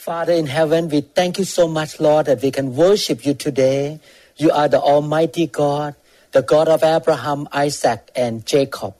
Father in heaven, we thank you so much, Lord, that we can worship you today. You are the Almighty God, the God of Abraham, Isaac, and Jacob.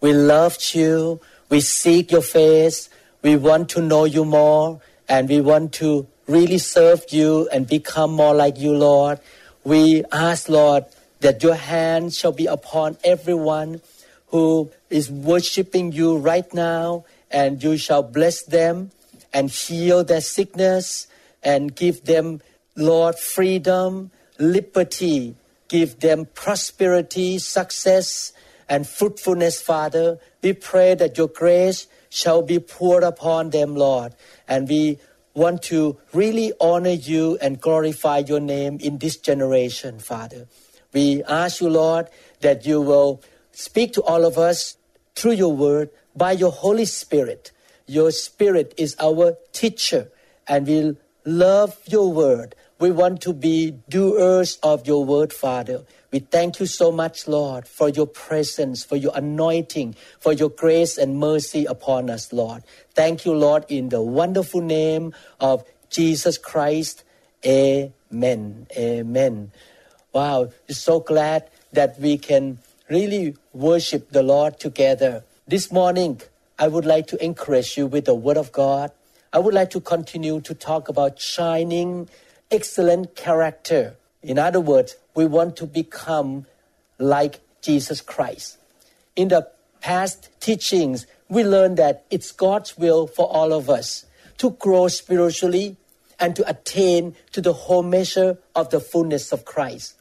We loved you. We seek your face. We want to know you more, and we want to really serve you and become more like you, Lord. We ask, Lord, that your hand shall be upon everyone who is worshiping you right now, and you shall bless them and heal their sickness and give them, Lord, freedom, liberty, give them prosperity, success, and fruitfulness, Father. We pray that your grace shall be poured upon them, Lord. And we want to really honor you and glorify your name in this generation, Father. We ask you, Lord, that you will speak to all of us through your word by your Holy Spirit. Your Spirit is our teacher, and we love your word. We want to be doers of your word, Father. We thank you so much, Lord, for your presence, for your anointing, for your grace and mercy upon us, Lord. Thank you, Lord, in the wonderful name of Jesus Christ. Amen. Amen. Wow, so glad that we can really worship the Lord together. This morning, I would like to encourage you with the Word of God. I would like to continue to talk about shining, excellent character. In other words, we want to become like Jesus Christ. In the past teachings, we learned that it's God's will for all of us to grow spiritually and to attain to the whole measure of the fullness of Christ.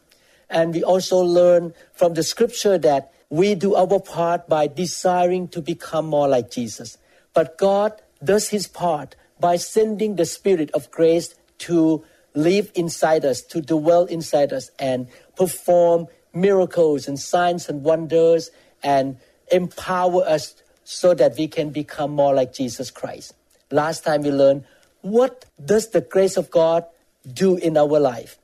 And we also learn from the scripture that we do our part by desiring to become more like Jesus. But God does his part by sending the Spirit of grace to live inside us, to dwell inside us, and perform miracles and signs and wonders and empower us so that we can become more like Jesus Christ. Last time we learned what does the grace of God do in our life?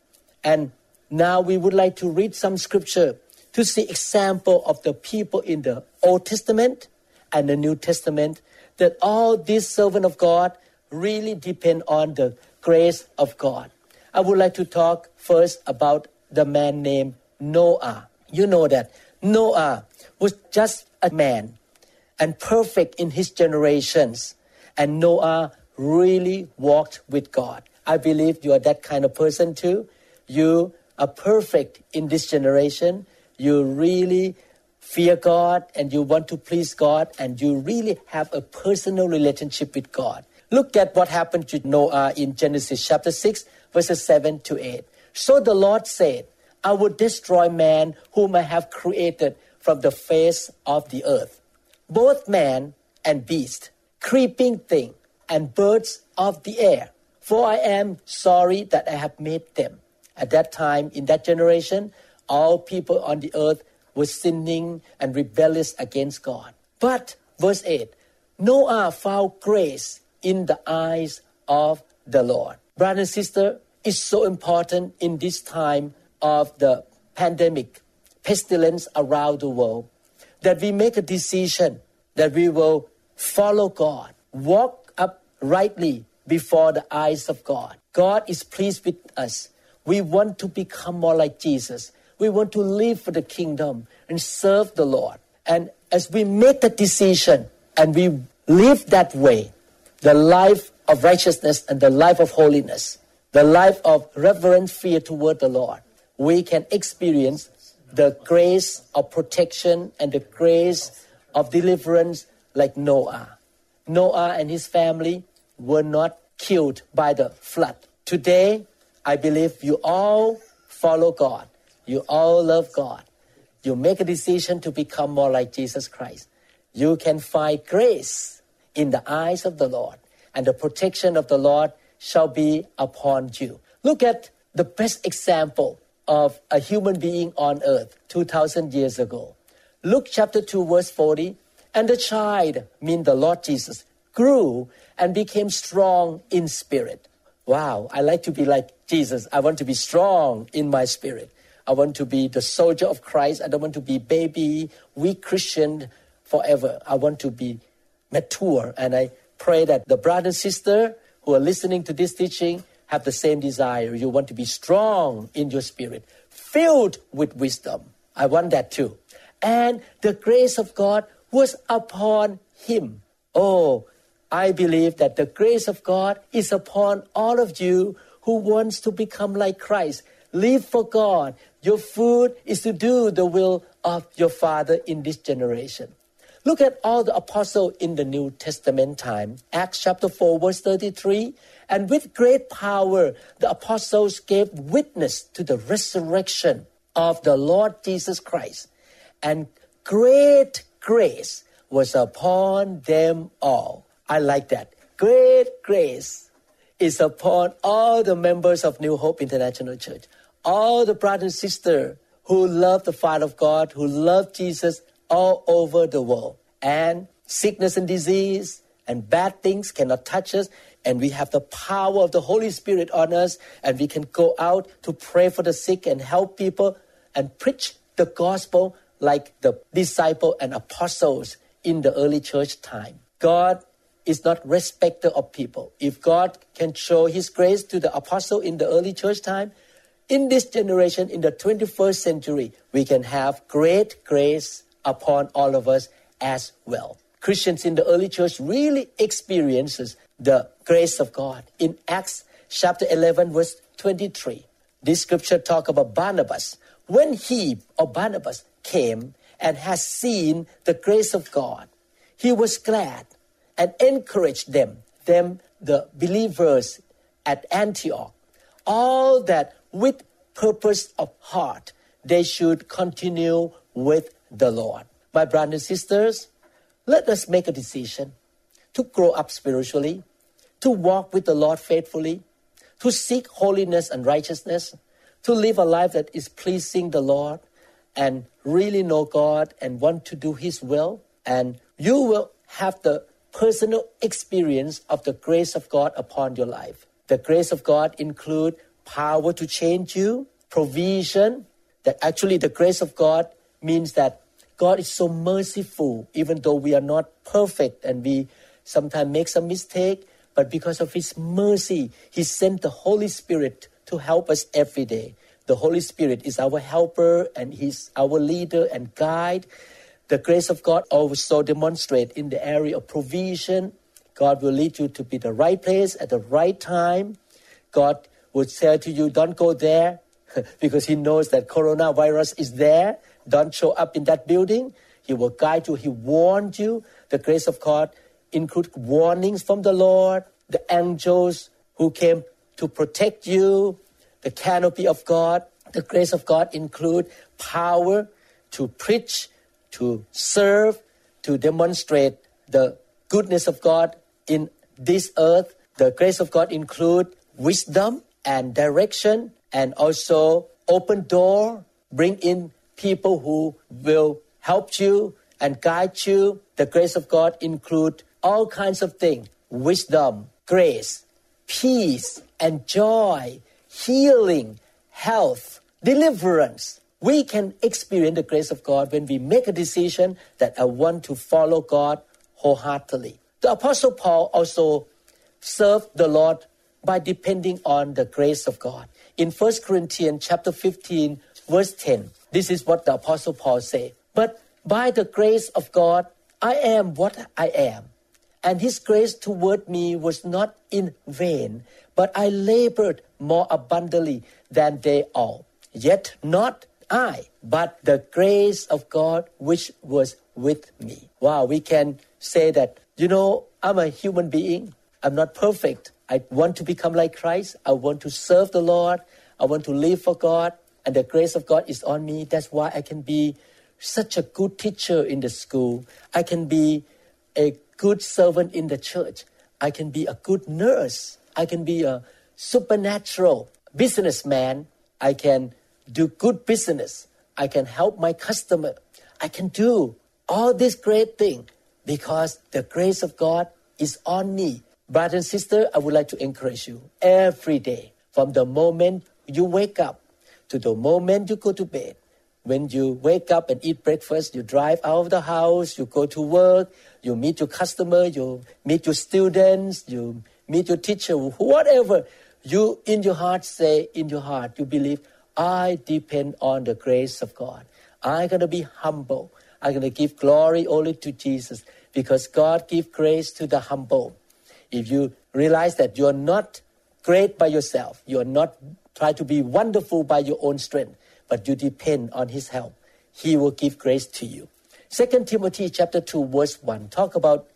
And now we would like to read some scripture to see example of the people in the Old Testament and the New Testament that all these servants of God really depend on the grace of God. I would like to talk first about the man named Noah. You know that Noah was just a man and perfect in his generations. And Noah really walked with God. I believe you are that kind of person too. You are perfect in this generation. You really fear God and you want to please God and you really have a personal relationship with God. Look at what happened to Noah in Genesis chapter 6, verses 7 to 8. So the Lord said, I will destroy man whom I have created from the face of the earth, both man and beast, creeping thing, and birds of the air. For I am sorry that I have made them. At that time, in that generation, all people on the earth were sinning and rebellious against God. But, verse 8, Noah found grace in the eyes of the Lord. Brother and sister, it's so important in this time of the pandemic, pestilence around the world, that we make a decision that we will follow God, walk up rightly before the eyes of God. God is pleased with us. We want to become more like Jesus. We want to live for the kingdom and serve the Lord. And as we make that decision and we live that way, the life of righteousness and the life of holiness, the life of reverent fear toward the Lord, we can experience the grace of protection and the grace of deliverance like Noah. Noah and his family were not killed by the flood. Today, I believe you all follow God. You all love God. You make a decision to become more like Jesus Christ. You can find grace in the eyes of the Lord, and the protection of the Lord shall be upon you. Look at the best example of a human being on earth 2000 years ago. Luke chapter 2 verse 40, and the child, mean the Lord Jesus, grew and became strong in spirit. Wow, I like to be like Jesus. I want to be strong in my spirit. I want to be the soldier of Christ. I don't want to be baby, weak Christian forever. I want to be mature. And I pray that the brother and sister who are listening to this teaching have the same desire. You want to be strong in your spirit, filled with wisdom. I want that too. And the grace of God was upon him. Oh, I believe that the grace of God is upon all of you who wants to become like Christ. Live for God. Your food is to do the will of your Father in this generation. Look at all the apostles in the New Testament time. Acts chapter 4, verse 33. And with great power, the apostles gave witness to the resurrection of the Lord Jesus Christ. And great grace was upon them all. I like that. Great grace is upon all the members of New Hope International Church. All the brothers and sisters who love the Father of God, who love Jesus, all over the world. And sickness and disease and bad things cannot touch us. And we have the power of the Holy Spirit on us. And we can go out to pray for the sick and help people and preach the gospel like the disciple and apostles in the early church time. God is not respecter of people. If God can show his grace to the apostle in the early church time, in this generation, in the 21st century, we can have great grace upon all of us as well. Christians in the early church really experiences the grace of God. In Acts chapter 11 verse 23, this scripture talk about Barnabas. When he or Barnabas came and has seen the grace of God, he was glad and encouraged them, them the believers at Antioch, all that with purpose of heart they should continue with the Lord. My brothers and sisters, let us make a decision to grow up spiritually, to walk with the Lord faithfully, to seek holiness and righteousness, to live a life that is pleasing the Lord, and really know God and want to do His will. And you will have the personal experience of the grace of God upon your life. The grace of God include power to change you, provision, that actually the grace of God means that God is so merciful, even though we are not perfect and we sometimes make some mistake, but because of His mercy, He sent the Holy Spirit to help us every day. The Holy Spirit is our helper and He's our leader and guide. The grace of God also demonstrate in the area of provision. God will lead you to be the right place at the right time. God would say to you, don't go there because he knows that coronavirus is there don't show up in that building. He will guide you. He warned you. The grace of God include warnings from the Lord, the angels who came to protect you, the canopy of God. The grace of God include power to preach, to serve, to demonstrate the goodness of God in this earth. The grace of God include wisdom and direction and also open door, bring in people who will help you and guide you. The grace of God include all kinds of things, wisdom, grace, peace and joy, healing, health, deliverance. We can experience the grace of God when we make a decision that I want to follow God wholeheartedly. The Apostle Paul also served the Lord by depending on the grace of God. In 1 Corinthians chapter 15, verse 10, this is what the Apostle Paul said. But by the grace of God, I am what I am. And his grace toward me was not in vain, but I labored more abundantly than they all. Yet not I, but the grace of God which was with me. Wow, we can say that, you know, I'm a human being. I'm not perfect. I want to become like Christ. I want to serve the Lord. I want to live for God and the grace of God is on me. That's why I can be such a good teacher in the school. I can be a good servant in the church. I can be a good nurse. I can be a supernatural businessman. I can do good business. I can help my customer. I can do all these great things because the grace of God is on me. Brother and sister, I would like to encourage you every day from the moment you wake up to the moment you go to bed. When you wake up and eat breakfast, you drive out of the house, you go to work, you meet your customer, you meet your students, you meet your teacher, whatever. You in your heart say, in your heart, you believe, I depend on the grace of God. I'm going to be humble. I'm going to give glory only to Jesus because God gives grace to the humble. If you realize that you're not great by yourself, you're not try to be wonderful by your own strength, but you depend on His help, He will give grace to you. Second Timothy chapter 2 verse 1 talk about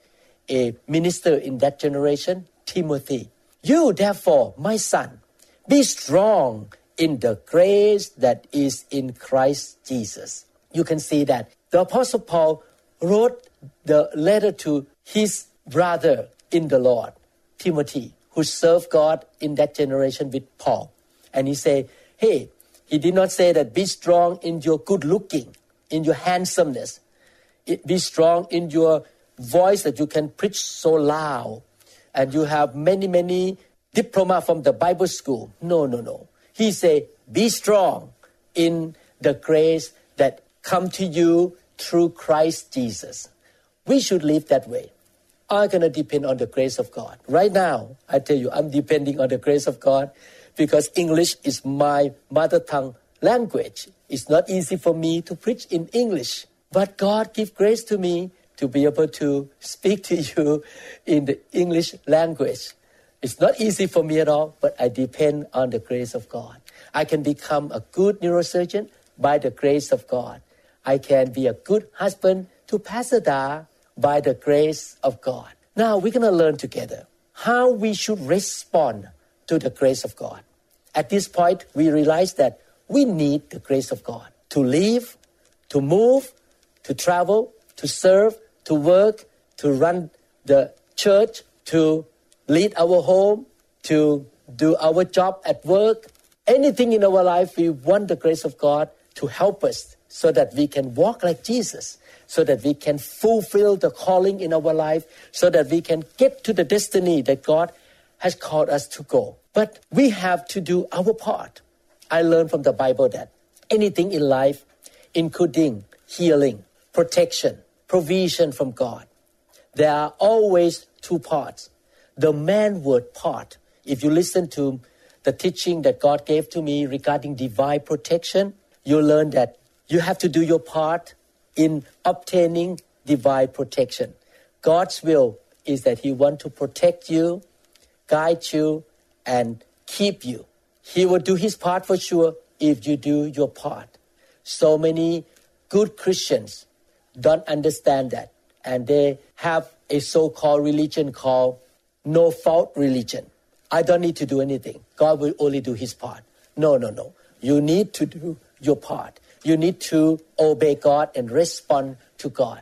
a minister in that generation, Timothy. You therefore, my son, be strong in the grace that is in Christ Jesus. You can see that the Apostle Paul wrote the letter to his brother in the Lord, Timothy, who served God in that generation with Paul. And he said, Hey, he did not say that be strong in your good looking, in your handsomeness, be strong in your voice that you can preach so loud and you have many, many diploma from the Bible school. No, no, no. He said, be strong in the grace that come to you through Christ Jesus. We should live that way. I'm going to depend on the grace of God. Right now, I tell you, I'm depending on the grace of God because English is my mother tongue language. It's not easy for me to preach in English, but God give grace to me to be able to speak to you in the English language. It's not easy for me at all, but I depend on the grace of God. I can become a good neurosurgeon by the grace of God. I can be a good husband to Pastor Da by the grace of God. Now we're going to learn together how we should respond to the grace of God. At this point, we realize that we need the grace of God to live, to move, to travel, to serve, to work, to run the church, to lead our home, to do our job at work. Anything in our life, we want the grace of God to help us so that we can walk like Jesus so that we can fulfill the calling in our life, so that we can get to the destiny that God has called us to go. But we have to do our part. I learned from the Bible that anything in life, including healing, protection, provision from God, there are always two parts. The manward part, if you listen to the teaching that God gave to me regarding divine protection, you learn that you have to do your part in obtaining divine protection. God's will is that He wants to protect you, guide you, and keep you. He will do His part for sure if you do your part. So many good Christians don't understand that, and they have a so called religion called no fault religion. I don't need to do anything. God will only do His part. No, no, no. You need to do your part you need to obey God and respond to God.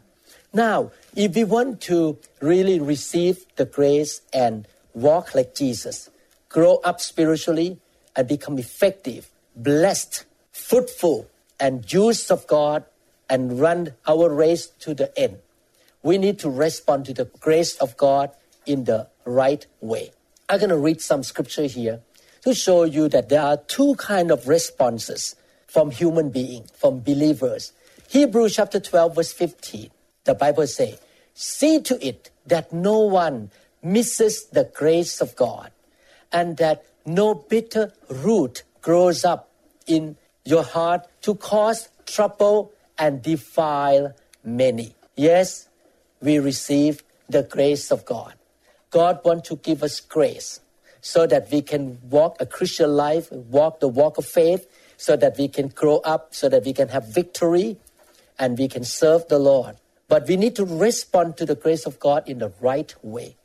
Now, if we want to really receive the grace and walk like Jesus, grow up spiritually and become effective, blessed, fruitful, and use of God and run our race to the end, we need to respond to the grace of God in the right way. I'm going to read some scripture here to show you that there are two kind of responses from human being, from believers. Hebrews chapter 12 verse 15, the Bible says, See to it that no one misses the grace of God and that no bitter root grows up in your heart to cause trouble and defile many. Yes, we receive the grace of God. God wants to give us grace so that we can walk a Christian life, walk the walk of faith, so that we can grow up, so that we can have victory and we can serve the Lord. But we need to respond to the grace of God in the right way.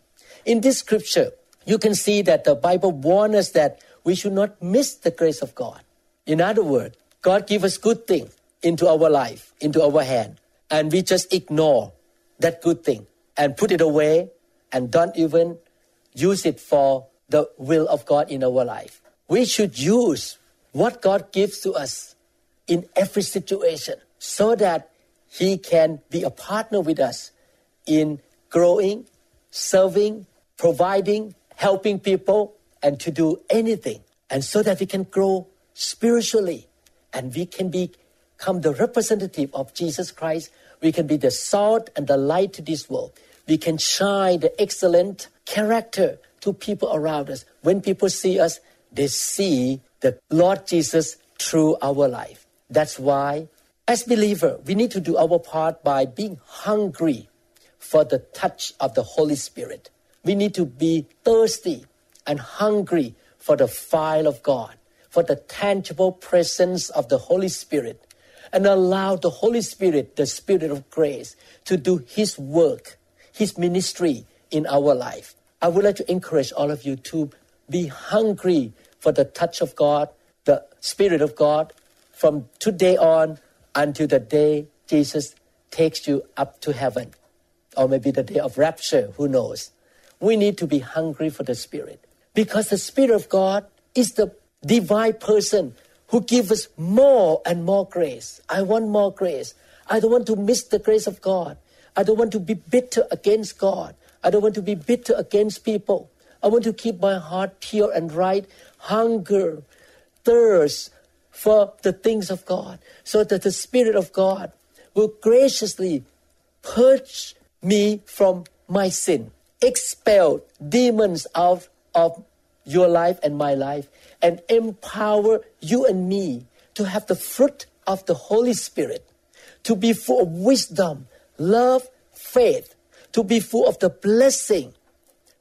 In this scripture, you can see that the Bible warns us that we should not miss the grace of God. In other words, God gives us good thing into our life, into our hand, and we just ignore that good thing and put it away and don't even use it for the will of God in our life. We should use what God gives to us in every situation so that He can be a partner with us in growing, serving, providing, helping people, and to do anything. And so that we can grow spiritually and we can become the representative of Jesus Christ. We can be the salt and the light to this world. We can shine the excellent character to people around us. When people see us, they see the Lord Jesus through our life. That's why, as believer, we need to do our part by being hungry for the touch of the Holy Spirit. We need to be thirsty and hungry for the fire of God, for the tangible presence of the Holy Spirit, and allow the Holy Spirit, the Spirit of grace, to do His work, His ministry in our life. I would like to encourage all of you to be hungry for the touch of God, the Spirit of God, from today on until the day Jesus takes you up to heaven, or maybe the day of rapture, who knows. We need to be hungry for the Spirit because the Spirit of God is the divine person who gives us more and more grace. I want more grace. I don't want to miss the grace of God. I don't want to be bitter against God. I don't want to be bitter against people. I want to keep my heart pure and right, hunger, thirst for the things of God, so that the Spirit of God will graciously purge me from my sin, expel demons out of your life and my life, and empower you and me to have the fruit of the Holy Spirit, to be full of wisdom, love, faith, to be full of the blessing,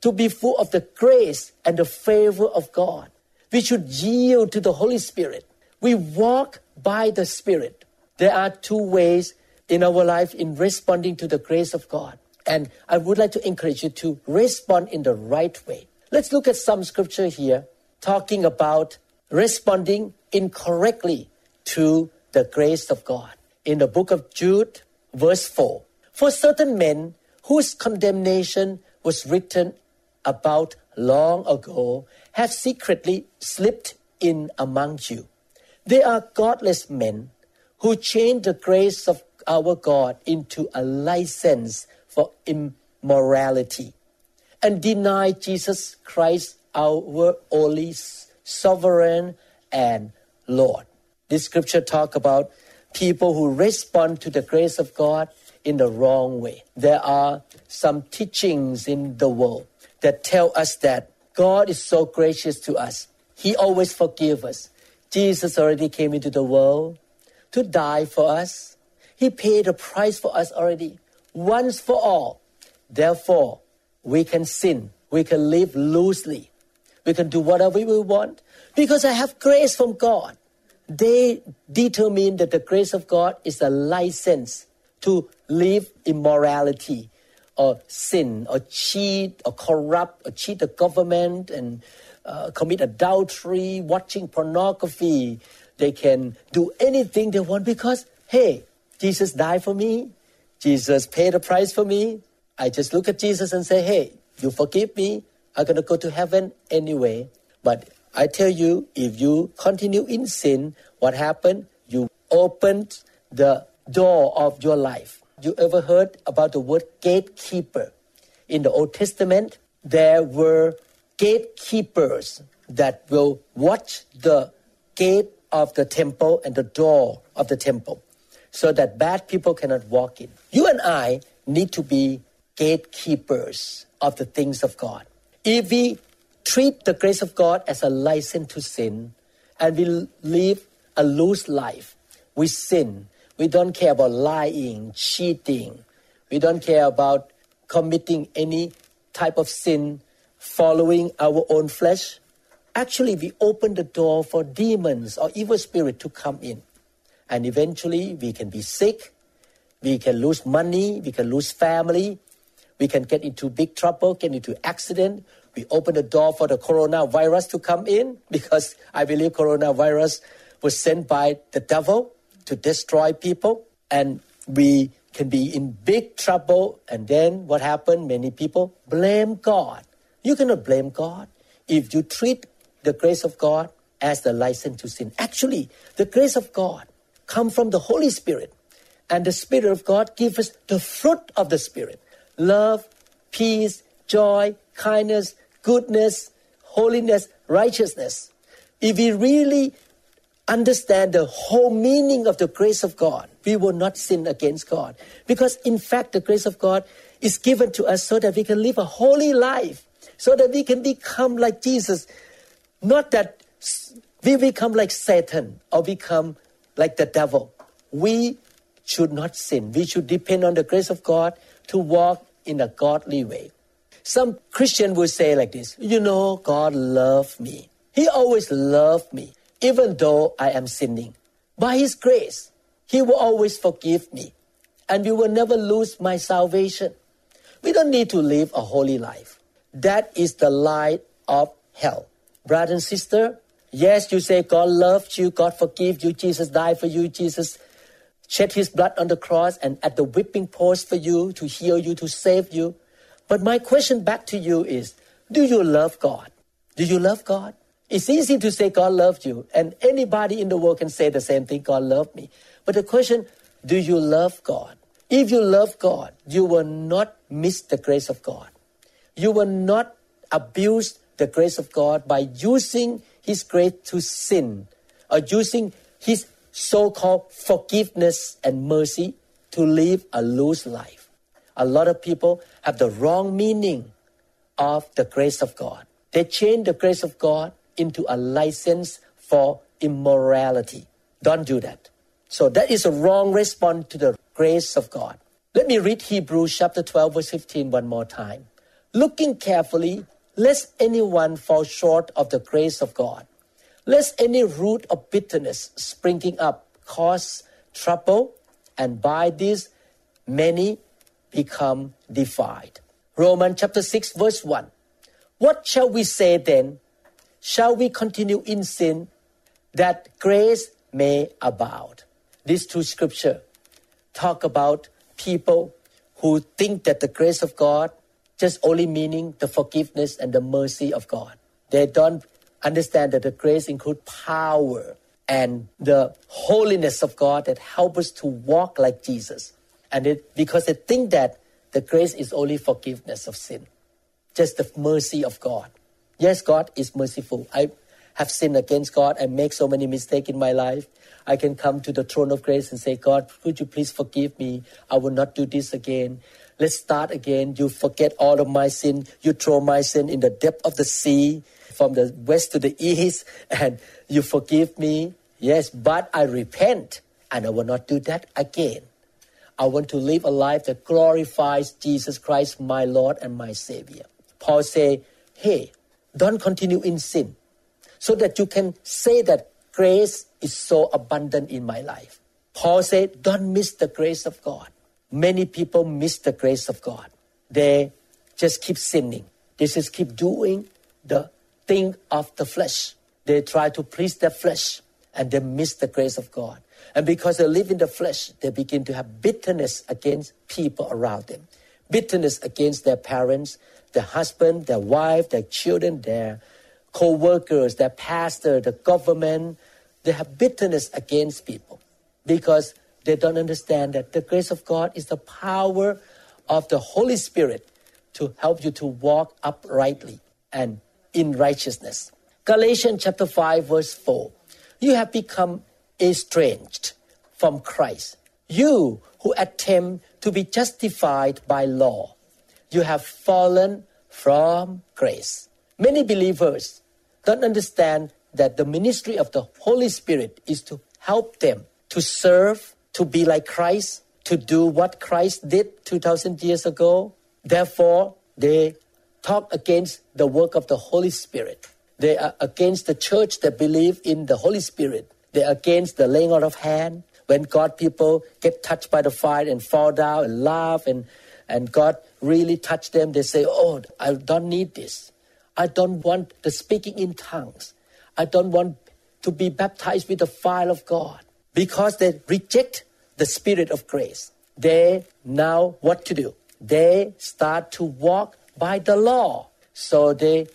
to be full of the grace and the favor of God. We should yield to the Holy Spirit. We walk by the Spirit. There are two ways in our life in responding to the grace of God. And I would like to encourage you to respond in the right way. Let's look at some scripture here talking about responding incorrectly to the grace of God. In the book of Jude, verse 4 For certain men whose condemnation was written about long ago have secretly slipped in among you. They are godless men who change the grace of our God into a license for immorality and deny Jesus Christ, our only sovereign and Lord. This scripture talk about people who respond to the grace of God in the wrong way. There are some teachings in the world that tell us that God is so gracious to us. He always forgives us. Jesus already came into the world to die for us. He paid a price for us already, once for all. Therefore, we can sin. We can live loosely. We can do whatever we want because I have grace from God. They determine that the grace of God is a license to live immorality or sin or cheat or corrupt or cheat the government and uh, commit adultery, watching pornography. They can do anything they want because, hey, Jesus died for me. Jesus paid a price for me. I just look at Jesus and say, hey, you forgive me. I'm going to go to heaven anyway. But I tell you, if you continue in sin, what happened? You opened the door of your life. You ever heard about the word gatekeeper? In the Old Testament, there were gatekeepers that will watch the gate of the temple and the door of the temple so that bad people cannot walk in. You and I need to be gatekeepers of the things of God. If we treat the grace of God as a license to sin and we live a loose life, we sin, we don't care about lying, cheating. We don't care about committing any type of sin, following our own flesh. Actually, we open the door for demons or evil spirit to come in. And eventually, we can be sick, we can lose money, we can lose family, we can get into big trouble, get into accident. We open the door for the coronavirus to come in because I believe coronavirus was sent by the devil to destroy people and we can be in big trouble and then what happened many people blame god you cannot blame god if you treat the grace of god as the license to sin. Actually, the grace of God come from the Holy Spirit. And the Spirit of God gives us the fruit of the Spirit. Love, peace, joy, kindness, goodness, holiness, righteousness. If we really understand the whole meaning of the grace of God, we will not sin against God. Because in fact, the grace of God is given to us so that we can live a holy life, so that we can become like Jesus. Not that we become like Satan or become like the devil. We should not sin. We should depend on the grace of God to walk in a godly way. Some Christian will say like this, you know, God loved me. He always loved me, even though I am sinning. By His grace, He will always forgive me, and we will never lose my salvation. We don't need to live a holy life. That is the light of hell. Brother and sister, yes, you say God loved you, God forgave you, Jesus died for you, Jesus shed his blood on the cross and at the whipping post for you to heal you, to save you. But my question back to you is do you love God? Do you love God? It's easy to say God loved you, and anybody in the world can say the same thing God loved me. But the question do you love God? If you love God, you will not miss the grace of God. You will not abuse the grace of God by using His grace to sin or using His so called forgiveness and mercy to live a loose life. A lot of people have the wrong meaning of the grace of God. They change the grace of God into a license for immorality. Don't do that. So that is a wrong response to the grace of God. Let me read Hebrews chapter 12, verse 15 one more time. Looking carefully, lest anyone fall short of the grace of God lest any root of bitterness springing up cause trouble, and by this many become defiled. Romans chapter 6, verse 1. What shall we say then? Shall we continue in sin that grace may abound? These two scripture talk about people who think that the grace of God just only meaning the forgiveness and the mercy of God. They don't understand that the grace includes power and the holiness of God that help us to walk like Jesus. And it, because they think that the grace is only forgiveness of sin, just the mercy of God. Yes, God is merciful. I have sinned against God. I make so many mistakes in my life. I can come to the throne of grace and say, God, could you please forgive me? I will not do this again. Let's start again. You forget all of my sin. You throw my sin in the depth of the sea from the west to the east and you forgive me. Yes, but I repent and I will not do that again. I want to live a life that glorifies Jesus Christ, my Lord and my Savior. Paul say, hey, don't continue in sin so that you can say that grace is so abundant in my life. Paul said, don't miss the grace of God. Many people miss the grace of God. They just keep sinning. They just keep doing the thing of the flesh. They try to please their flesh and they miss the grace of God. And because they live in the flesh, they begin to have bitterness against people around them. Bitterness against their parents, their husband, their wife, their children, their co-workers, their pastor, the government. They have bitterness against people because they don't understand that the grace of God is the power of the Holy Spirit to help you to walk uprightly and in righteousness. Galatians chapter 5 verse 4. You have become estranged from Christ. You who attempt to be justified by law. You have fallen from grace. Many believers don't understand that the ministry of the Holy Spirit is to help them to serve, to be like Christ, to do what Christ did 2,000 years ago. Therefore, they talk against the work of the Holy Spirit. They are against the church that believe in the Holy Spirit. They are against the laying out of hand. When God people get touched by the fire and fall down and laugh and, and God really touch them, they say, Oh, I don't need this. I don't want the speaking in tongues. I don't want to be baptized with the fire of God. Because they reject the spirit of grace. They now what to do? They start to walk by the law. So they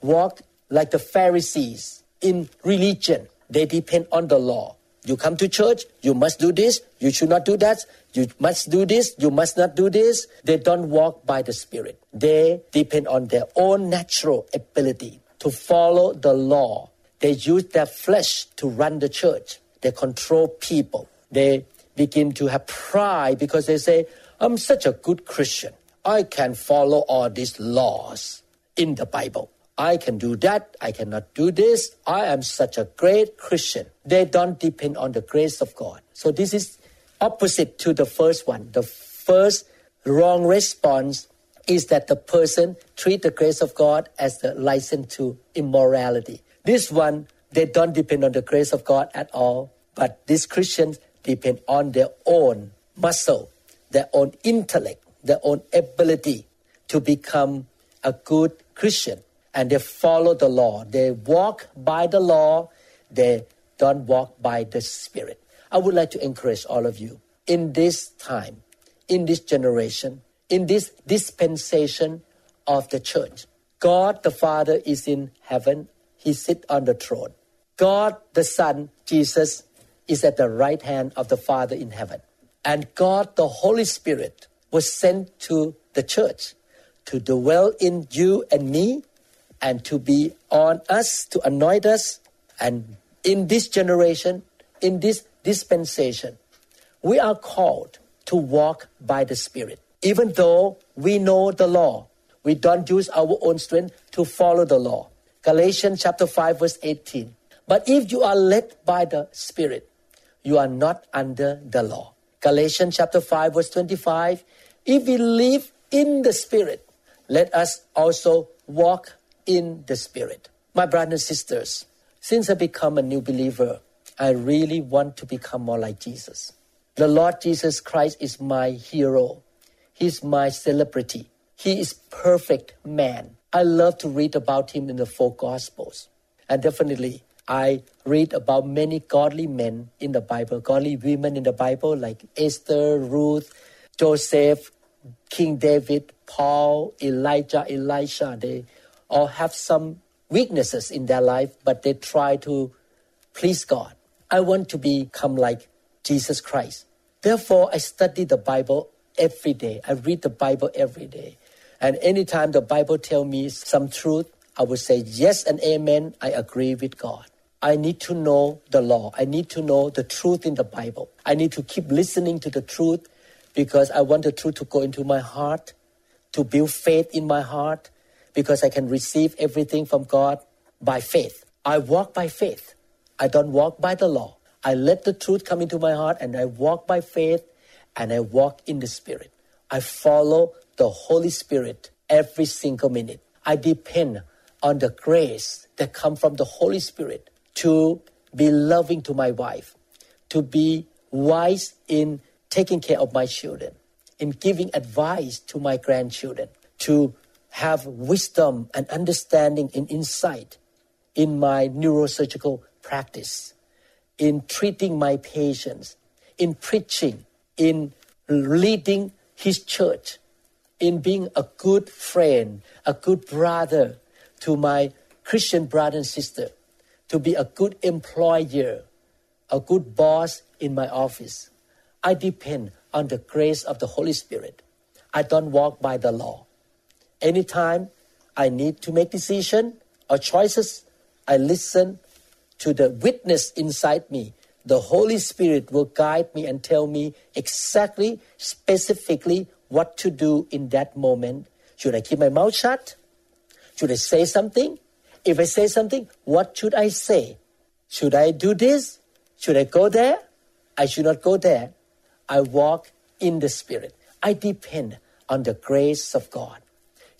walk like the Pharisees. in religion. They depend on the law. You come to church, you must do this, you should not do that, you must do this, you must not do this. They don't walk by the Spirit. They depend on their own natural ability to follow the law. They use their flesh to run the church. They control people. They begin to have pride because they say, I'm such a good Christian. I can follow all these laws in the Bible. I can do that. I cannot do this. I am such a great Christian. They don't depend on the grace of God. So this is opposite to the first one. The first wrong response is that the person treat the grace of God as the license to immorality. This one, they don't depend on the grace of God at all. But these Christians depend on their own muscle, their own intellect, their own ability to become a good Christian and they follow the law. They walk by the law, they don't walk by the Spirit. I would like to encourage all of you in this time, in this generation, in this dispensation of the church. God the Father is in heaven, He sits on the throne. God the Son, Jesus, is at the right hand of the Father in heaven. And God the Holy Spirit was sent to the church to dwell in you and me and to be on us, to anoint us. And in this generation, in this dispensation, we are called to walk by the Spirit. Even though we know the law, we don't use our own strength to follow the law. Galatians chapter 5 verse 18. But if you are led by the Spirit, you are not under the law. Galatians chapter 5 verse 25. If we live in the Spirit, let us also walk in the Spirit. My brothers and sisters, since I become a new believer, I really want to become more like Jesus. The Lord Jesus Christ is my hero. He's my celebrity. He is perfect man. I love to read about him in the four gospels. And definitely I read about many godly men in the Bible, godly women in the Bible like Esther, Ruth, Joseph, King David, Paul, Elijah, Elisha. They or have some weaknesses in their life, but they try to please God. I want to become like Jesus Christ. Therefore, I study the Bible every day. I read the Bible every day. And anytime the Bible tell me some truth, I will say yes and amen. I agree with God. I need to know the law. I need to know the truth in the Bible. I need to keep listening to the truth because I want the truth to go into my heart, to build faith in my heart, because I can receive everything from God by faith. I walk by faith. I don't walk by the law. I let the truth come into my heart and I walk by faith and I walk in the Spirit. I follow the Holy Spirit every single minute. I depend on the grace that comes from the Holy Spirit to be loving to my wife, to be wise in taking care of my children, in giving advice to my grandchildren, to have wisdom and understanding and insight in my neurosurgical practice, in treating my patients, in preaching, in leading his church, in being a good friend, a good brother to my Christian brother and sister, to be a good employer, a good boss in my office. I depend on the grace of the Holy Spirit. I don't walk by the law. Anytime I need to make decision or choices, I listen to the witness inside me. The Holy Spirit will guide me and tell me exactly, specifically what to do in that moment. Should I keep my mouth shut? Should I say something? If I say something, what should I say? Should I do this? Should I go there? I should not go there. I walk in the Spirit. I depend on the grace of God.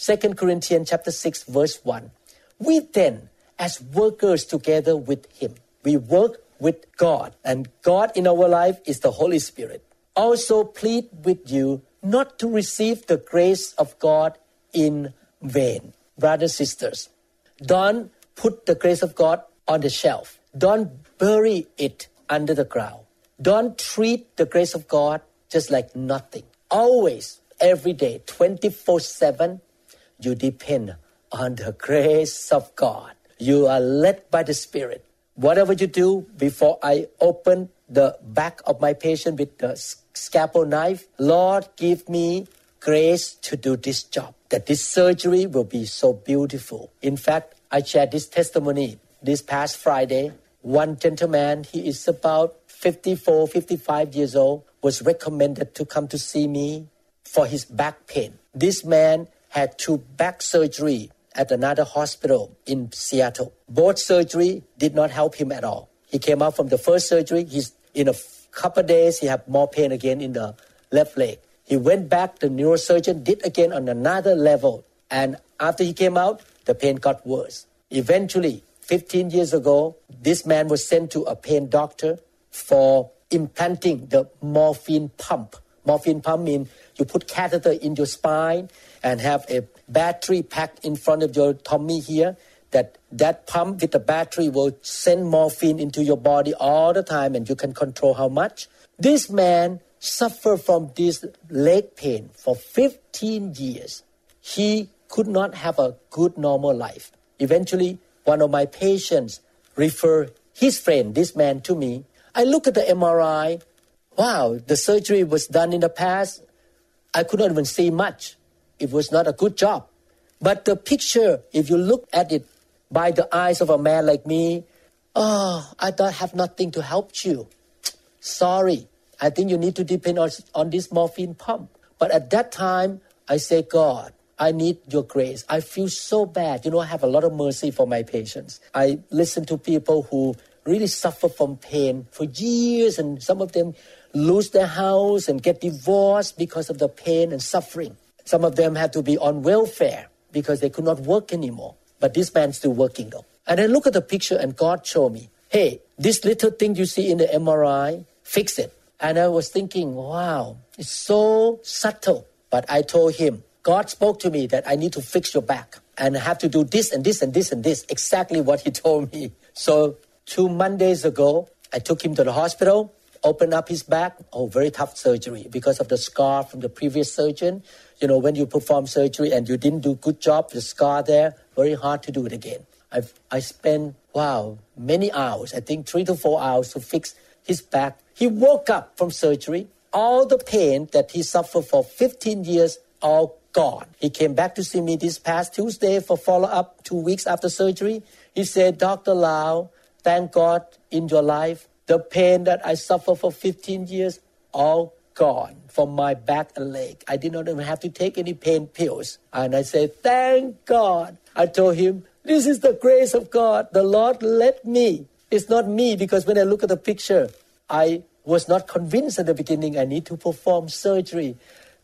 2 Corinthians chapter 6 verse 1. We then, as workers together with Him, we work with God, and God in our life is the Holy Spirit. Also plead with you not to receive the grace of God in vain. Brothers, sisters, don't put the grace of God on the shelf. Don't bury it under the ground. Don't treat the grace of God just like nothing. Always, every day, 24 7, you depend on the grace of God. You are led by the Spirit. Whatever you do, before I open the back of my patient with the scalpel knife, Lord, give me grace to do this job, that this surgery will be so beautiful. In fact, I shared this testimony this past Friday. One gentleman, he is about 54, 55 years old, was recommended to come to see me for his back pain. This man had two back surgery at another hospital in Seattle. Both surgery did not help him at all. He came out from the first surgery. He's in a couple days he had more pain again in the left leg. He went back. The neurosurgeon did again on another level, and after he came out, the pain got worse. Eventually, 15 years ago, this man was sent to a pain doctor for implanting the morphine pump. Morphine pump means you put catheter in your spine and have a battery packed in front of your tummy here that that pump with the battery will send morphine into your body all the time and you can control how much. This man suffered from this leg pain for 15 years. He could not have a good normal life. Eventually one of my patients referred his friend this man to me. I look at the mri wow the surgery was done in the past. I could not even see much it was not a good job. But the picture, if you look at it by the eyes of a man like me, oh, I don't have nothing to help you. Sorry, I think you need to depend on, on this morphine pump. But at that time, I say, God, I need your grace. I feel so bad. You know, I have a lot of mercy for my patients. I listen to people who really suffer from pain for years, and some of them lose their house and get divorced because of the pain and suffering. Some of them had to be on welfare because they could not work anymore. But this man's still working though. And I look at the picture and God showed me, hey, this little thing you see in the MRI, fix it. And I was thinking, wow, it's so subtle. But I told him, God spoke to me that I need to fix your back and I have to do this and this and this and this, exactly what he told me. So two Mondays ago, I took him to the hospital, opened up his back. Oh, very tough surgery because of the scar from the previous surgeon you know, when you perform surgery and you didn't do good job, the scar there, very hard to do it again. I've, I spent, wow, many hours, I think three to four hours to fix his back. He woke up from surgery, all the pain that he suffered for 15 years, all gone. He came back to see me this past Tuesday for follow up two weeks after surgery. He said, Dr. Lau, thank God in your life. The pain that I suffered for 15 years, all gone from my back and leg. I did not even have to take any pain pills. And I said, Thank God. I told him, This is the grace of God. The Lord let me. It's not me because when I look at the picture, I was not convinced at the beginning I need to perform surgery.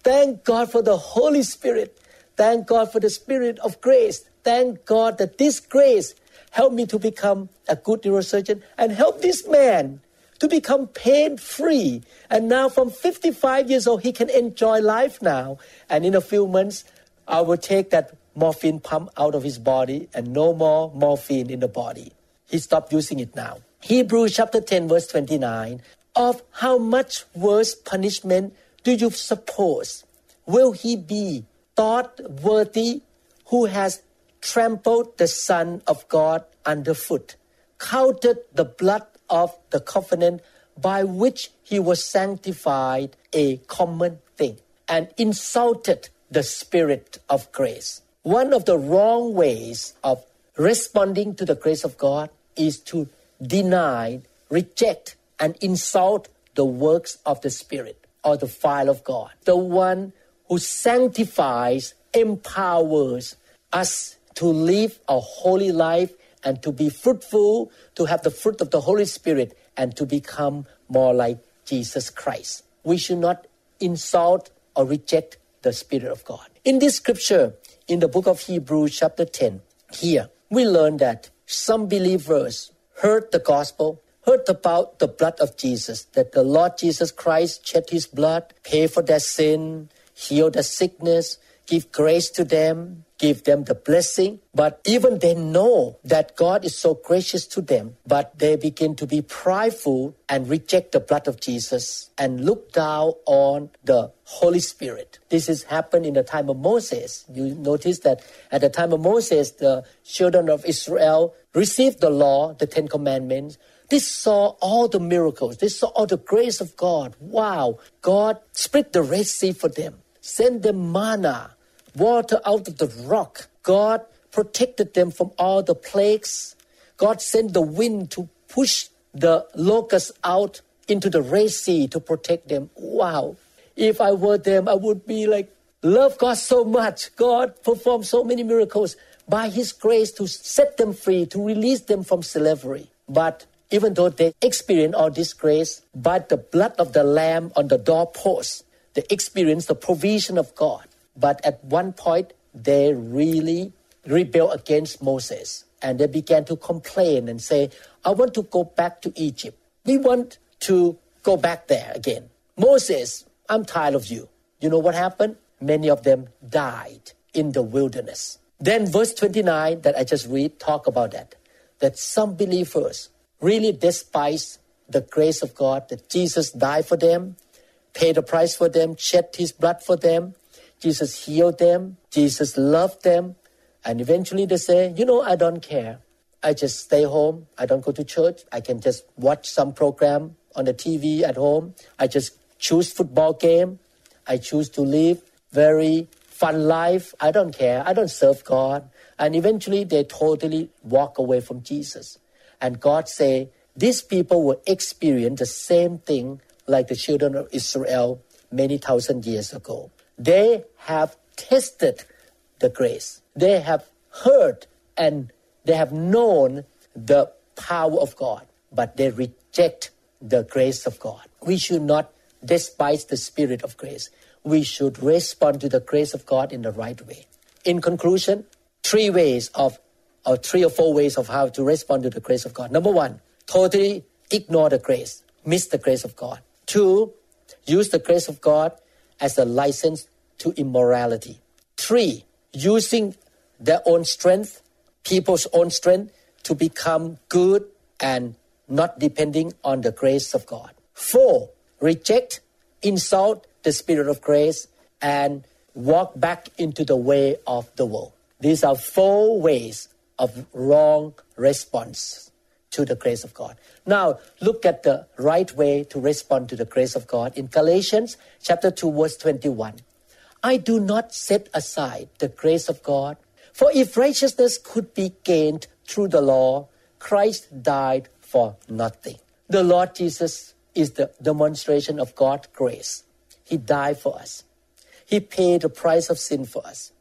Thank God for the Holy Spirit. Thank God for the Spirit of grace. Thank God that this grace helped me to become a good neurosurgeon and help this man to become pain free. And now, from 55 years old, he can enjoy life now. And in a few months, I will take that morphine pump out of his body and no more morphine in the body. He stopped using it now. Hebrews chapter 10, verse 29 Of how much worse punishment do you suppose will he be thought worthy who has trampled the Son of God underfoot, counted the blood of the covenant by which he was sanctified a common thing and insulted the spirit of grace. One of the wrong ways of responding to the grace of God is to deny, reject, and insult the works of the Spirit or the file of God. The one who sanctifies, empowers us to live a holy life and to be fruitful, to have the fruit of the Holy Spirit, and to become more like Jesus Christ. We should not insult or reject the Spirit of God. In this scripture, in the book of Hebrews, chapter 10, here we learn that some believers heard the gospel, heard about the blood of Jesus, that the Lord Jesus Christ shed his blood, pay for their sin, heal their sickness, give grace to them, give them the blessing. But even they know that God is so gracious to them, but they begin to be prideful and reject the blood of Jesus and look down on the Holy Spirit. This has happened in the time of Moses. You notice that at the time of Moses, the children of Israel received the law, the Ten Commandments. They saw all the miracles. They saw all the grace of God. Wow. God split the Red Sea for them, sent them manna, water out of the rock. God protected them from all the plagues. God sent the wind to push the locusts out into the Red Sea to protect them. Wow. If I were them, I would be like, love God so much. God performed so many miracles by His grace to set them free, to release them from slavery. But even though they experience all this grace, by the blood of the Lamb on the doorpost, they experience the provision of God. But at one point, they really rebelled against Moses and they began to complain and say, I want to go back to Egypt. We want to go back there again. Moses, I'm tired of you. You know what happened? Many of them died in the wilderness. Then verse 29 that I just read talk about that. That some believers really despise the grace of God, that Jesus died for them, paid the price for them, shed his blood for them, Jesus healed them, Jesus loved them, and eventually they say, you know, I don't care. I just stay home. I don't go to church. I can just watch some program on the TV at home. I just choose football game. I choose to live very fun life. I don't care. I don't serve God. And eventually they totally walk away from Jesus. And God say, these people will experience the same thing like the children of Israel many thousand years ago. They have tested the grace. They have heard and they have known the power of God, but they reject the grace of God. We should not despise the spirit of grace. We should respond to the grace of God in the right way. In conclusion, three ways of, or three or four ways of how to respond to the grace of God. Number one, totally ignore the grace, miss the grace of God. Two, use the grace of God as a license to immorality. Three, using their own strength, people's own strength, to become good and not depending on the grace of God. Four, reject, insult the spirit of grace, and walk back into the way of the world. These are four ways of wrong response to the grace of God. Now, look at the right way to respond to the grace of God in Galatians chapter 2 verse 21. I do not set aside the grace of God, for if righteousness could be gained through the law, Christ died for nothing. The Lord Jesus is the demonstration of God's grace. He died for us. He paid the price of sin for us.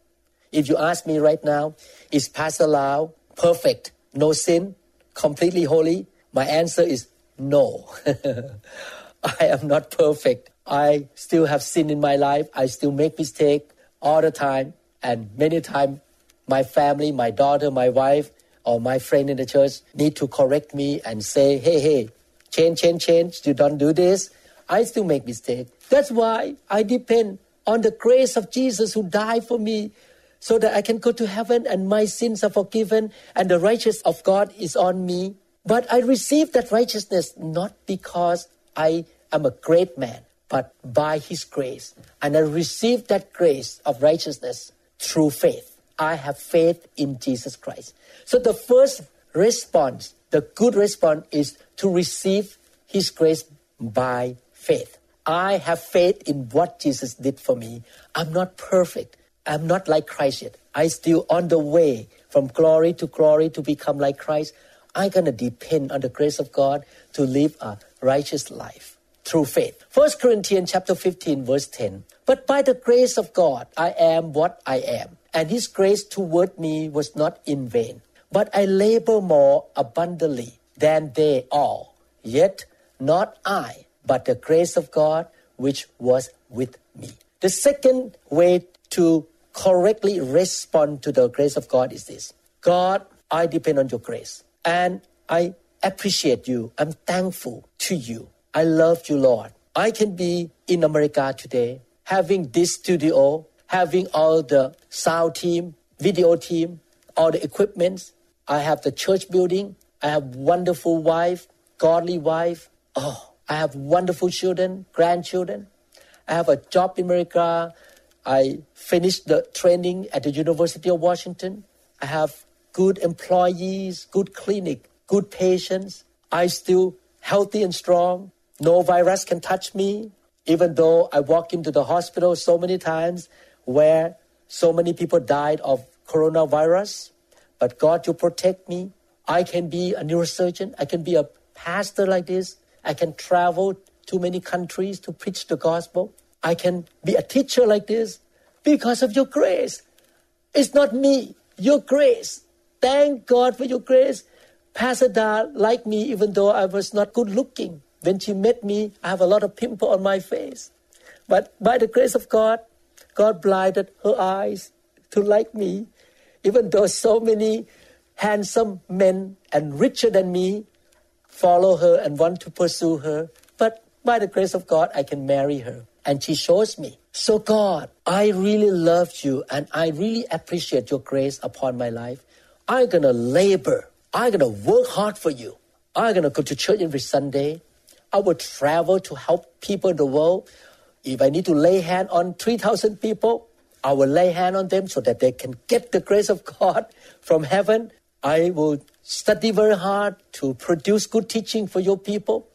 If you ask me right now, is Pastor Lau perfect, no sin, completely holy? My answer is no. I am not perfect. I still have sin in my life. I still make mistake all the time. And many times my family, my daughter, my wife, or my friend in the church need to correct me and say, hey, hey, change, change, change. You don't do this. I still make mistake. That's why I depend on the grace of Jesus who died for me so that I can go to heaven and my sins are forgiven and the righteousness of God is on me. But I receive that righteousness not because I am a great man, but by His grace. And I receive that grace of righteousness through faith. I have faith in Jesus Christ. So the first response, the good response is to receive His grace by faith. I have faith in what Jesus did for me. I'm not perfect. I'm not like Christ yet. I still on the way from glory to glory to become like Christ. I'm gonna depend on the grace of God to live a righteous life through faith. 1 Corinthians chapter 15 verse 10. But by the grace of God I am what I am, and his grace toward me was not in vain. But I labor more abundantly than they all. Yet not I, but the grace of God which was with me. The second way to correctly respond to the grace of God is this God, I depend on your grace. And I appreciate you. I'm thankful to you. I love you, Lord. I can be in America today, having this studio, having all the sound team, video team, all the equipments. I have the church building. I have wonderful wife, godly wife. Oh, I have wonderful children, grandchildren. I have a job in America. I finished the training at the University of Washington. I have good employees, good clinic, good patients. I still healthy and strong. No virus can touch me, even though I walk into the hospital so many times where so many people died of coronavirus. But God, you protect me. I can be a neurosurgeon. I can be a pastor like this. I can travel to many countries to preach the gospel. I can be a teacher like this because of your grace. It's not me, your grace. Thank God for your grace. Pastor Dar liked me even though I was not good looking. When she met me, I have a lot of pimple on my face. But by the grace of God, God blinded her eyes to like me, even though so many handsome men and richer than me follow her and want to pursue her. But by the grace of God, I can marry her. And she shows me. So, God, I really love you and I really appreciate your grace upon my life. I'm going to labor. I'm going to work hard for you. I'm going to go to church every Sunday. I will travel to help people in the world. If I need to lay hand on 3,000 people, I will lay hand on them so that they can get the grace of God from heaven. I will study very hard to produce good teaching for your people.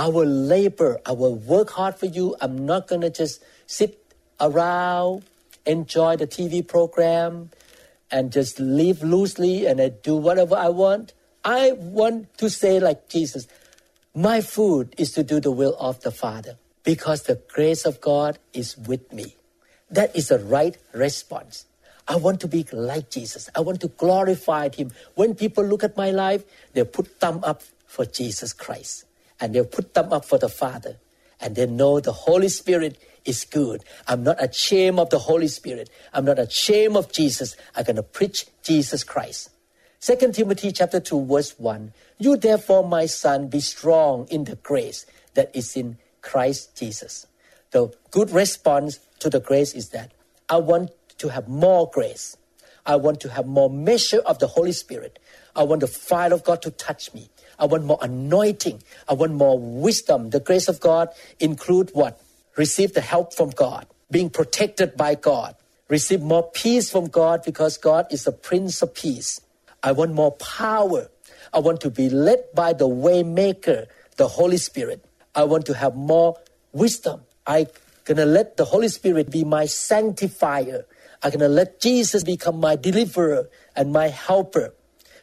I will labor. I will work hard for you. I'm not going to just sit around, enjoy the TV program, and just live loosely and I do whatever I want. I want to say, like Jesus, my food is to do the will of the Father because the grace of God is with me. That is the right response. I want to be like Jesus. I want to glorify Him. When people look at my life, they put thumb up for Jesus Christ and they'll put them up for the Father. And they know the Holy Spirit is good. I'm not ashamed of the Holy Spirit. I'm not ashamed of Jesus. I'm going to preach Jesus Christ. 2 Timothy chapter 2 verse 1. You therefore, my son, be strong in the grace that is in Christ Jesus. The good response to the grace is that I want to have more grace. I want to have more measure of the Holy Spirit. I want the fire of God to touch me. I want more anointing. I want more wisdom. The grace of God include what? Receive the help from God, being protected by God. Receive more peace from God because God is the Prince of Peace. I want more power. I want to be led by the waymaker, the Holy Spirit. I want to have more wisdom. I gonna let the Holy Spirit be my sanctifier. I'm gonna let Jesus become my deliverer and my helper,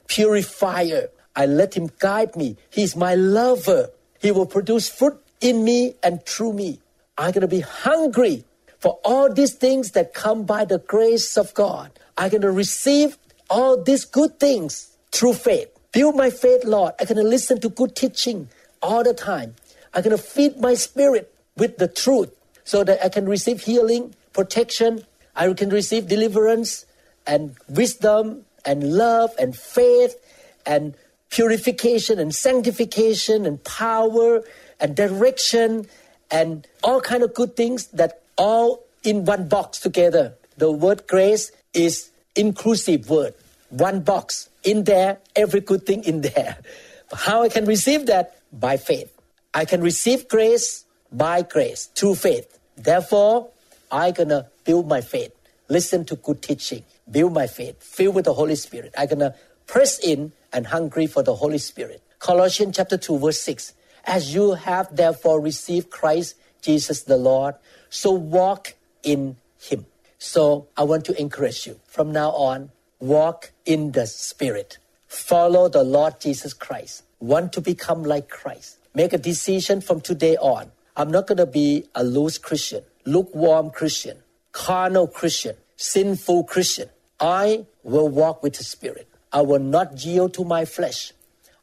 purifier. I let him guide me. He's my lover. He will produce fruit in me and through me. I'm gonna be hungry for all these things that come by the grace of God. I'm gonna receive all these good things through faith. Build my faith, Lord. I'm gonna listen to good teaching all the time. I'm gonna feed my spirit with the truth so that I can receive healing, protection, I can receive deliverance and wisdom and love and faith and purification and sanctification and power and direction and all kind of good things that all in one box together. The word grace is inclusive word. One box in there, every good thing in there. How I can receive that? By faith. I can receive grace by grace through faith. Therefore, going to build my faith, listen to good teaching, build my faith, fill with the Holy Spirit. Going to press in and hungry for the Holy Spirit. Colossians chapter 2, verse 6. As you have therefore received Christ Jesus the Lord, so walk in Him. So I want to encourage you from now on, walk in the Spirit. Follow the Lord Jesus Christ. Want to become like Christ. Make a decision from today on I'm not going to be a loose Christian, lukewarm Christian, carnal Christian, sinful Christian. I will walk with the Spirit. I will not yield to my flesh.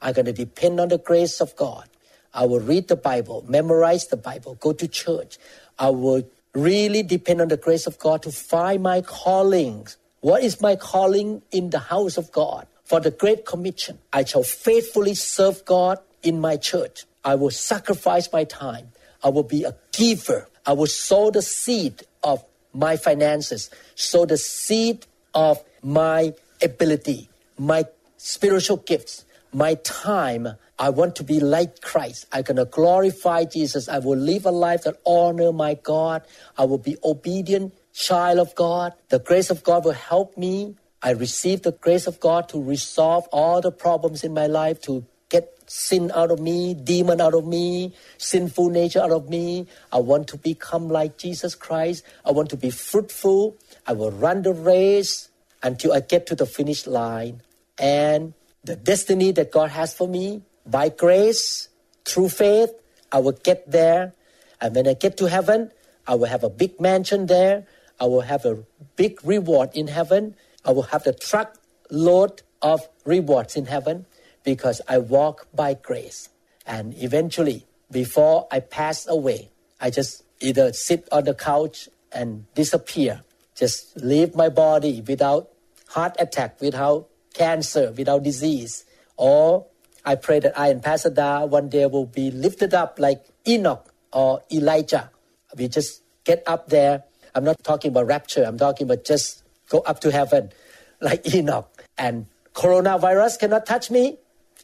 I'm going to depend on the grace of God. I will read the Bible, memorize the Bible, go to church. I will really depend on the grace of God to find my calling. What is my calling in the house of God? For the Great Commission, I shall faithfully serve God in my church. I will sacrifice my time. I will be a giver. I will sow the seed of my finances, sow the seed of my ability, my spiritual gifts, my time. I want to be like Christ. I'm going to glorify Jesus. I will live a life that honor my God. I will be obedient child of God. The grace of God will help me. I receive the grace of God to resolve all the problems in my life, to get sin out of me, demon out of me, sinful nature out of me. I want to become like Jesus Christ. I want to be fruitful. I will run the race until I get to the finish line. And the destiny that God has for me, by grace, through faith, I will get there. And when I get to heaven, I will have a big mansion there. I will have a big reward in heaven. I will have the truck load of rewards in heaven because I walk by grace. And eventually, before I pass away, I just either sit on the couch and disappear, just leave my body without heart attack, without cancer, without disease. Or I pray that I and Pastor Da one day will be lifted up like Enoch or Elijah. We just get up there I'm not talking about rapture. I'm talking about just go up to heaven like Enoch. And coronavirus cannot touch me.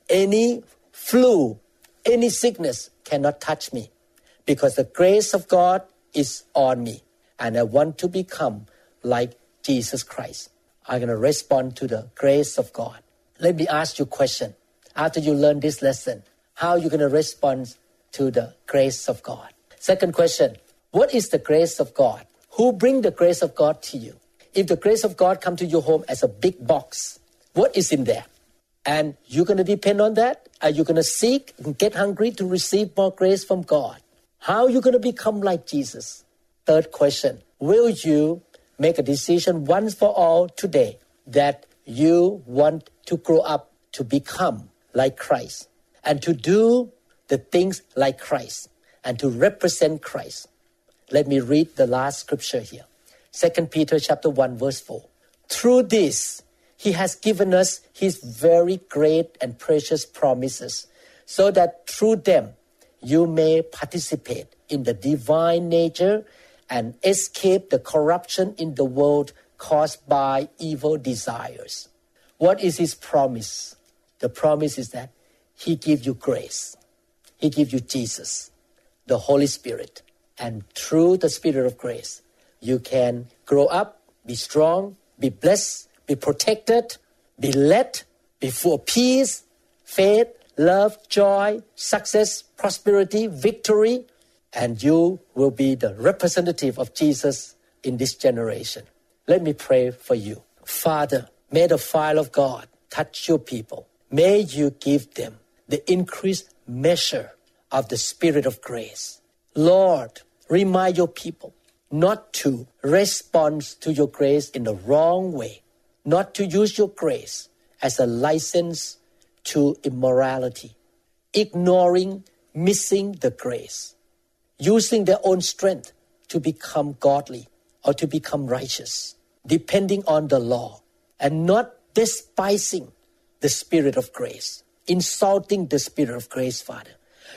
Any flu, any sickness cannot touch me because the grace of God is on me. And I want to become like Jesus Christ. I'm going to respond to the grace of God. Let me ask you a question. After you learn this lesson, how are you going to respond to the grace of God? Second question, what is the grace of God? who bring the grace of God to you. If the grace of God come to your home as a big box, what is in there? And you're going to depend on that? Are you going to seek and get hungry to receive more grace from God? How are you going to become like Jesus? Third question Will you make a decision once for all today that you want to grow up to become like Christ and to do the things like Christ and to represent Christ? Let me read the last scripture here. 2 Peter chapter 1 verse 4. Through this, he has given us his very great and precious promises, so that through them you may participate in the divine nature and escape the corruption in the world caused by evil desires. What is his promise? The promise is that he gives you grace. He gives you Jesus, the Holy Spirit. And through the Spirit of grace, you can grow up, be strong, be blessed, be protected, be led, be full of peace, faith, love, joy, success, prosperity, victory, and you will be the representative of Jesus in this generation. Let me pray for you. Father, may the fire of God touch your people. May you give them the increased measure of the Spirit of grace. Lord, remind your people not to respond to your grace in the wrong way, not to use your grace as a license to immorality, ignoring, missing the grace, using their own strength to become godly or to become righteous, depending on the law, and not despising the Spirit of grace, insulting the Spirit of grace, Father.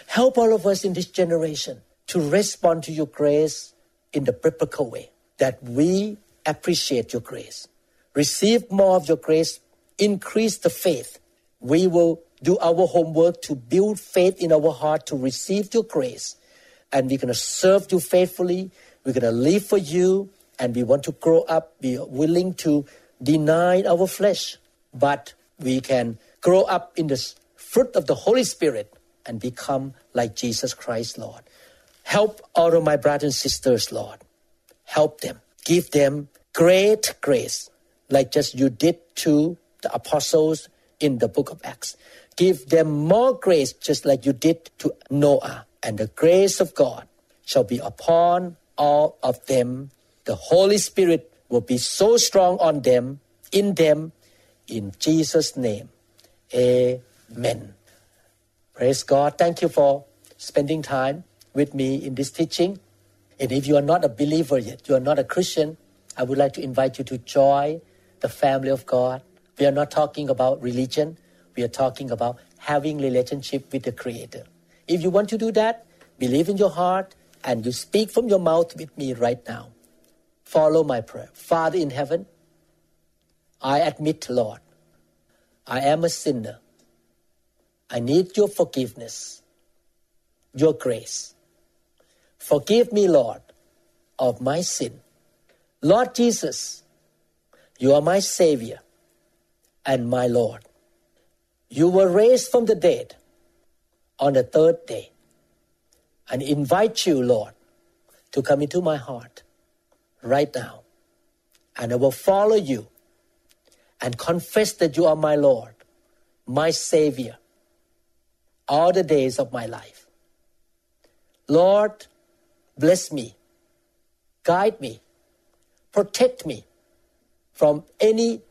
Help all of us in this generation to respond to your grace in the biblical way, that we appreciate your grace, receive more of your grace, increase the faith. We will do our homework to build faith in our heart to receive your grace. And we're going to serve you faithfully. We're going to live for you. And we want to grow up, be willing to deny our flesh. But we can grow up in the fruit of the Holy Spirit and become like Jesus Christ, Lord. Help all of my brothers and sisters, Lord. Help them. Give them great grace, like just you did to the apostles in the book of Acts. Give them more grace, just like you did to Noah. And the grace of God shall be upon all of them. The Holy Spirit will be so strong on them, in them, in Jesus' name. Amen. Praise God. Thank you for spending time with me in this teaching. And if you are not a believer yet, you are not a Christian, I would like to invite you to join the family of God. We are not talking about religion. We are talking about having relationship with the Creator. If you want to do that, believe in your heart and you speak from your mouth with me right now. Follow my prayer. Father in heaven, I admit, Lord, I am a sinner. I need your forgiveness, your grace. Forgive me, Lord, of my sin. Lord Jesus, you are my Savior and my Lord. You were raised from the dead on the third day. And invite you, Lord, to come into my heart right now. And I will follow you and confess that you are my Lord, my Savior, all the days of my life. Lord, bless me, guide me, protect me from any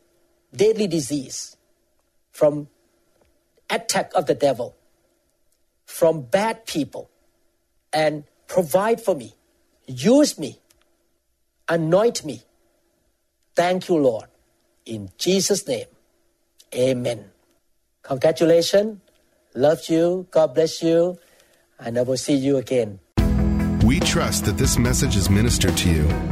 deadly disease, from attack of the devil, from bad people, and provide for me, use me, anoint me. Thank you, Lord. In Jesus' name, amen. Congratulations. Love you. God bless you. And I will see you again. We trust that this message is ministered to you.